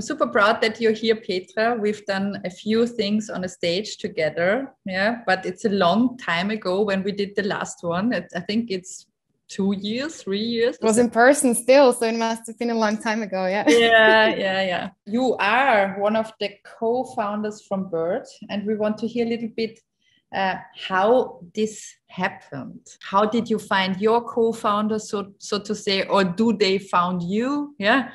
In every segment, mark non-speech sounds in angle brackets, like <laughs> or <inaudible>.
I'm super proud that you're here, Petra. We've done a few things on a stage together. Yeah, but it's a long time ago when we did the last one. I think it's two years, three years. It was in person still, so it must have been a long time ago. Yeah. yeah, <laughs> yeah, yeah. You are one of the co-founders from Byrd, and we want to hear a little bit uh, how this happened. How did you find your co-founder, so so to say, or do they found you? Yeah.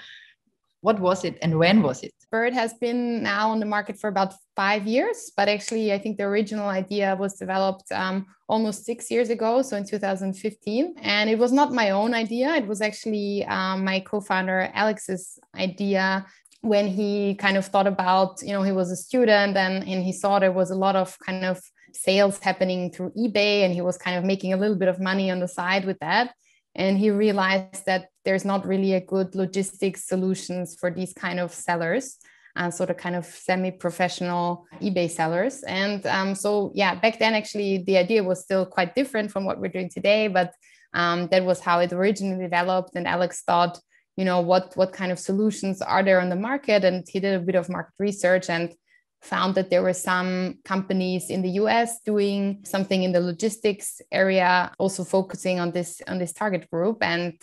What was it and when was it? Byrd has been now on the market for about five years, but actually, I think the original idea was developed um, almost six years ago, so in 2015. And it was not my own idea, it was actually um, my co founder Alex's idea when he kind of thought about, you know, he was a student and, and he saw there was a lot of kind of sales happening through eBay and he was kind of making a little bit of money on the side with that and he realized that there's not really a good logistics solutions for these kind of sellers and sort of kind of semi-professional ebay sellers. And um, so yeah back then actually the idea was still quite different from what we're doing today but um, that was how it originally developed. And alex thought you know what what kind of solutions are there on the market? And he did a bit of market research and found that there were some companies in the US doing something in the logistics area, also focusing on this on this target group. And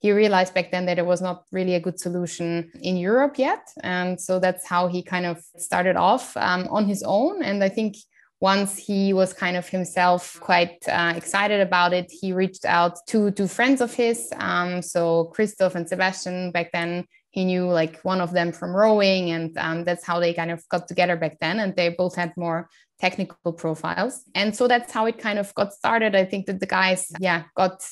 he realized back then that it was not really a good solution in Europe yet. And so that's how he kind of started off um, on his own. And I think once he was kind of himself quite uh, excited about it, he reached out to two friends of his. Um, so Christoph and Sebastian back then he knew like one of them from rowing and um, that's how they kind of got together back then and they both had more technical profiles. And so that's how it kind of got started. I think that the guys yeah got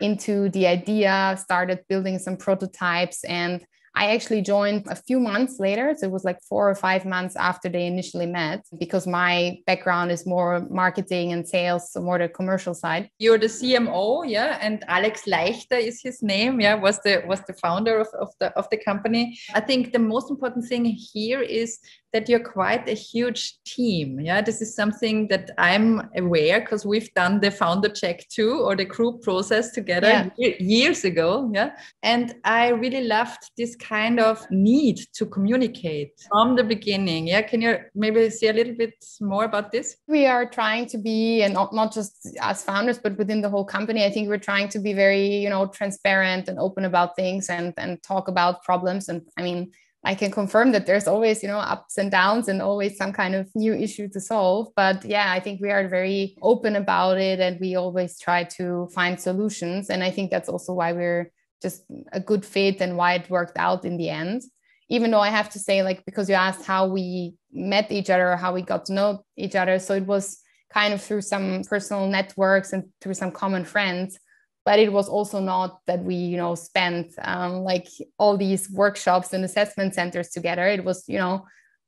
into the idea started building some prototypes and I actually joined a few months later. So it was like four or five months after they initially met because my background is more marketing and sales, so more the commercial side. You're the CMO, yeah, and Alex Leichter is his name, yeah, was the was the founder of, of the of the company. I think the most important thing here is that you're quite a huge team. Yeah, this is something that I'm aware because we've done the founder check too or the group process together yeah. years ago. Yeah, and I really loved this kind of need to communicate from the beginning. Yeah, can you maybe say a little bit more about this? We are trying to be, and not, not just as founders, but within the whole company. I think we're trying to be very, you know, transparent and open about things and and talk about problems. And I mean I can confirm that there's always, you know, ups and downs and always some kind of new issue to solve. But yeah, I think we are very open about it and we always try to find solutions. And I think that's also why we're just a good fit and why it worked out in the end. Even though I have to say, like, because you asked how we met each other, how we got to know each other. So it was kind of through some personal networks and through some common friends but it was also not that we you know spent um, like all these workshops and assessment centers together it was you know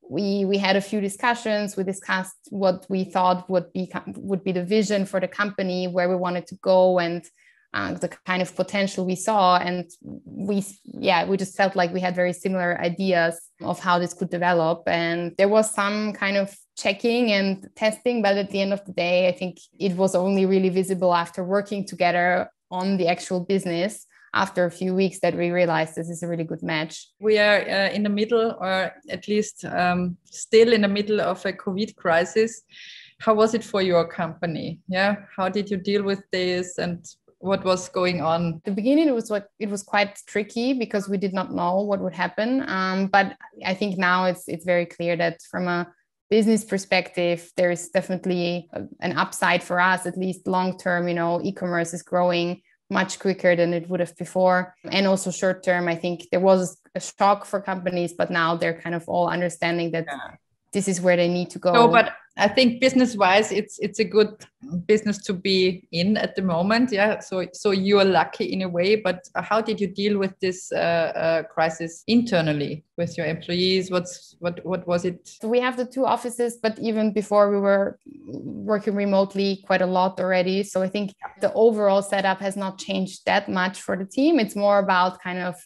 we we had a few discussions we discussed what we thought would be would be the vision for the company where we wanted to go and uh, the kind of potential we saw and we yeah we just felt like we had very similar ideas of how this could develop and there was some kind of checking and testing but at the end of the day i think it was only really visible after working together on the actual business after a few weeks that we realized this is a really good match. We are uh, in the middle, or at least um, still in the middle of a COVID crisis. How was it for your company? Yeah, how did you deal with this, and what was going on? The beginning it was what it was quite tricky because we did not know what would happen. Um, but I think now it's it's very clear that from a business perspective, there's definitely an upside for us, at least long term. You know, e commerce is growing much quicker than it would have before. And also short term, I think there was a shock for companies, but now they're kind of all understanding that yeah. This is where they need to go. No, but I think business wise, it's it's a good business to be in at the moment. Yeah, so so you are lucky in a way. But how did you deal with this uh, uh, crisis internally with your employees? What's what what was it? So we have the two offices, but even before we were working remotely quite a lot already. So I think the overall setup has not changed that much for the team. It's more about kind of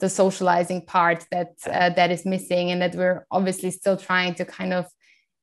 the socializing part that uh, that is missing and that we're obviously still trying to kind of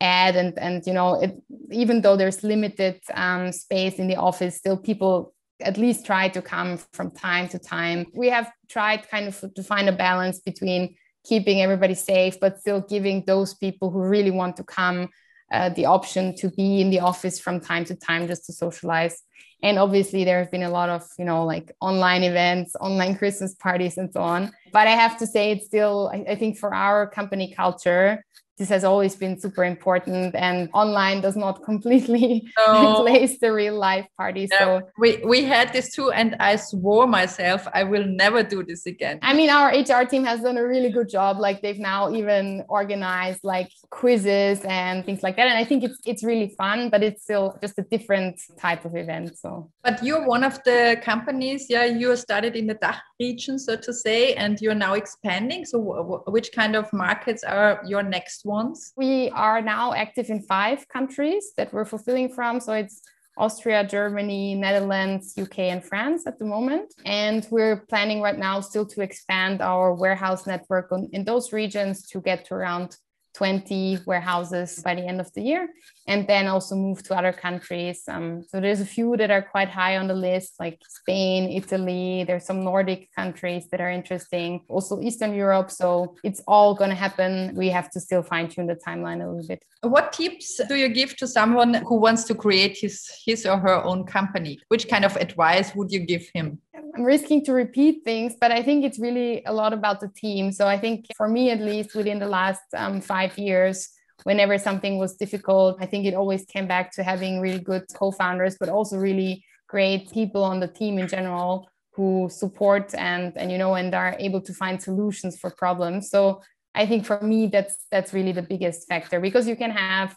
add and and you know it, even though there's limited um, space in the office still people at least try to come from time to time we have tried kind of to find a balance between keeping everybody safe, but still giving those people who really want to come uh, the option to be in the office from time to time just to socialize. And obviously, there have been a lot of, you know, like online events, online Christmas parties, and so on. But I have to say, it's still, I, I think for our company culture, this has always been super important. And online does not <laughs> completely no. replace the real life party so we we had this too and i swore myself i will never do this again. I mean our hr team has done a really good job. Like they've now even organized like quizzes and things like that. And i think it's it's really fun but it's still just a different type of event so but you're one of the companies yeah you started in the DACH region so to say and you're now expanding so which kind of markets are your next ones? We are now active in five countries that we're fulfilling from. So it's Austria, Germany, Netherlands, UK, and France at the moment. And we're planning right now still to expand our warehouse network on, in those regions to get to around 20 warehouses by the end of the year and then also move to other countries. Um, so there's a few that are quite high on the list like spain italy. There's some nordic countries that are interesting. Also eastern europe. So it's all going to happen. We have to still fine tune the timeline a little bit. What tips do you give to someone who wants to create his his or her own company? Which kind of advice would you give him I'm risking to repeat things, but I think it's really a lot about the team. So I think for me, at least within the last um, five years, whenever something was difficult, I think it always came back to having really good co founders, but also really great people on the team in general who support and and you know and are able to find solutions for problems so i think for me that's that's really the biggest factor because you can have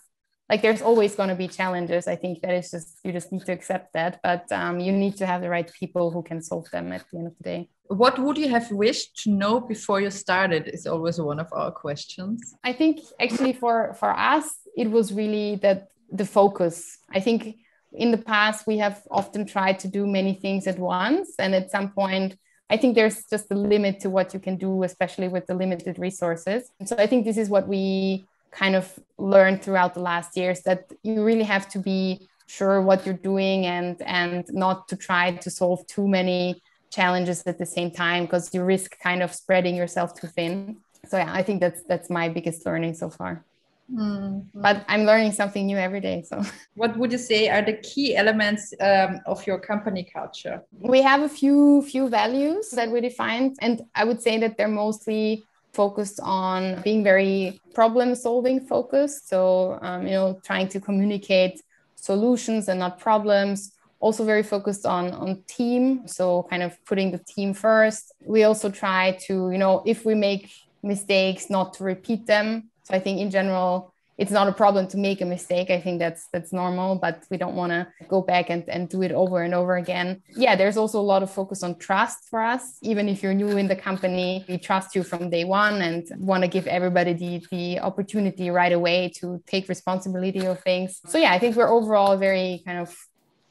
like there's always going to be challenges. I think that is just you just need to accept that. But um, you need to have the right people who can solve them at the end of the day. What would you have wished to know before you started is always one of our questions. I think actually for for us it was really that the focus. I think in the past we have often tried to do many things at once. And at some point I think there's just a limit to what you can do, especially with the limited resources. And so I think this is what we kind of learned throughout the last years that you really have to be sure what you're doing and and not to try to solve too many challenges at the same time because you risk kind of spreading yourself too thin. So yeah i think that's that's my biggest learning so far. Mm-hmm. but i'm learning something new every day so. <laughs> What would you say are the key elements um, of your company culture? We have a few few values that we defined and i would say that they're mostly focused on being very problem solving focused. So, um, you know, trying to communicate solutions and not problems. Also, very focused on, on team. So, kind of putting the team first. We also try to, you know, if we make mistakes, not to repeat them. So, I think in general, it's not a problem to make a mistake. I think that's that's normal, but we don't want to go back and, and do it over and over again. Yeah, there's also a lot of focus on trust for us. Even if you're new in the company, we trust you from day one and want to give everybody the, the opportunity right away to take responsibility of things. So yeah, I think we're overall very kind of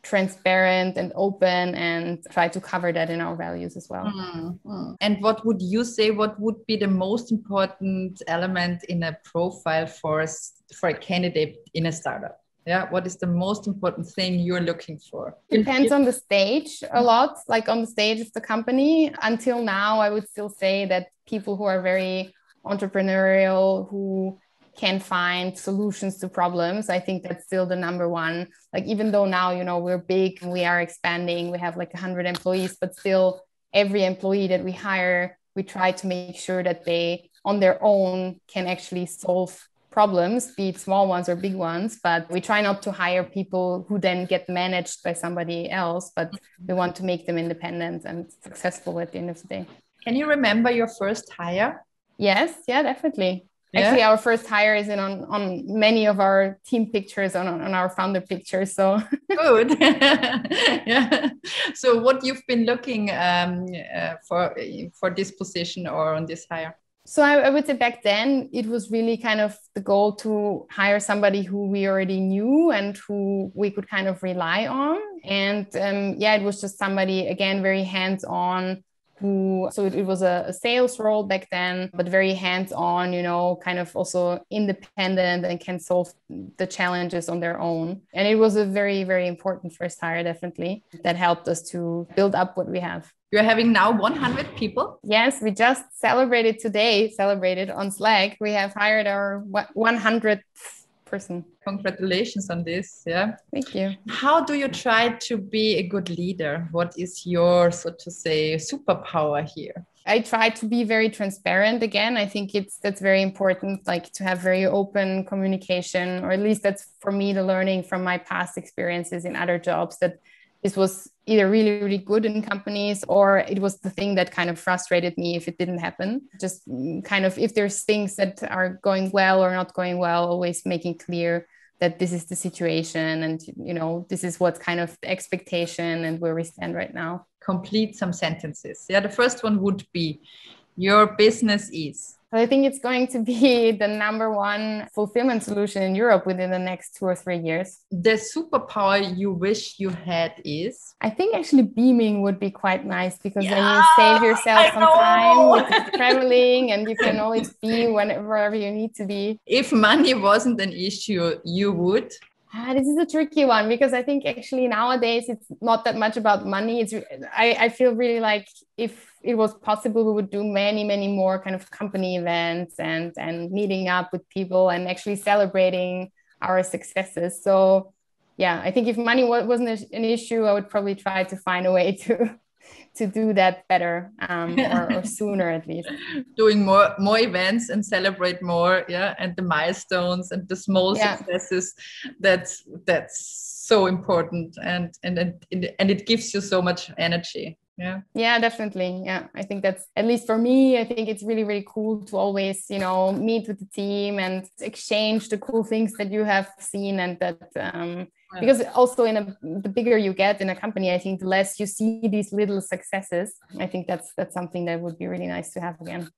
transparent and open and try to cover that in our values as well. Mm-hmm. And what would you say what would be the most important element in a profile for a, for a candidate in a startup? Yeah, what is the most important thing you're looking for? Depends on the stage a lot, like on the stage of the company. Until now, I would still say that people who are very entrepreneurial, who can find solutions to problems i think that's still the number one. Like even though now you know we're big we are expanding we have like 100 employees but still every employee that we hire we try to make sure that they on their own can actually solve problems be it small ones or big ones. But we try not to hire people who then get managed by somebody else but we want to make them independent and successful at the end of the day. Can you remember your first hire? Yes. Yeah definitely yeah. Actually, our first hire is in on, on many of our team pictures on, on our founder pictures. So good. <laughs> <laughs> yeah. So what you've been looking um, uh, for for this position or on this hire? So I, I, would say back then it was really kind of the goal to hire somebody who we already knew and who we could kind of rely on. And um, yeah, it was just somebody again very hands on who so it, it was a, a, sales role back then but very hands-on you know kind of also independent and can solve the challenges on their own. And it was a very very important first hire definitely that helped us to build up what we have. You're having now 100 people? Yes we just celebrated today celebrated on slack. We have hired our 100th person. Congratulations on this. Yeah. Thank you. How do you try to be a good leader? What is your, so to say, superpower here? I try to be very transparent again. I think it's that's very important, like to have very open communication, or at least that's for me the learning from my past experiences in other jobs that this was either really really good in companies or it was the thing that kind of frustrated me if it didn't happen. Just kind of if there's things that are going well or not going well always making clear that this is the situation and you know this is what's kind of expectation and where we stand right now. Complete some sentences. Yeah the first one would be your business is I think it's going to be <laughs> the number one fulfillment solution in Europe within the next two or three years. The superpower you wish you had is? I think actually beaming would be quite nice because yeah, then you save yourself I some know. time with traveling and you can always be whenever you need to be. If money wasn't an issue, you would? Ah, this is a tricky one because I think actually nowadays it's not that much about money. It's I, I feel really like if it was possible, we would do many, many more kind of company events and and meeting up with people and actually celebrating our successes. So yeah, I think if money wasn't an issue, I would probably try to find a way <laughs> to to do that better um, or, or, <laughs> sooner at least. Doing more more events and celebrate more yeah and the milestones and the small yeah. successes that's that's so important. And and and, and it gives you so much energy yeah. Yeah definitely yeah. I think that's at least for me i think it's really really cool to always you know meet with the team and exchange the cool things that you have seen and that um, because also in a the bigger you get in a company i think the less you see these little successes. I think that's that's something that would be really nice to have again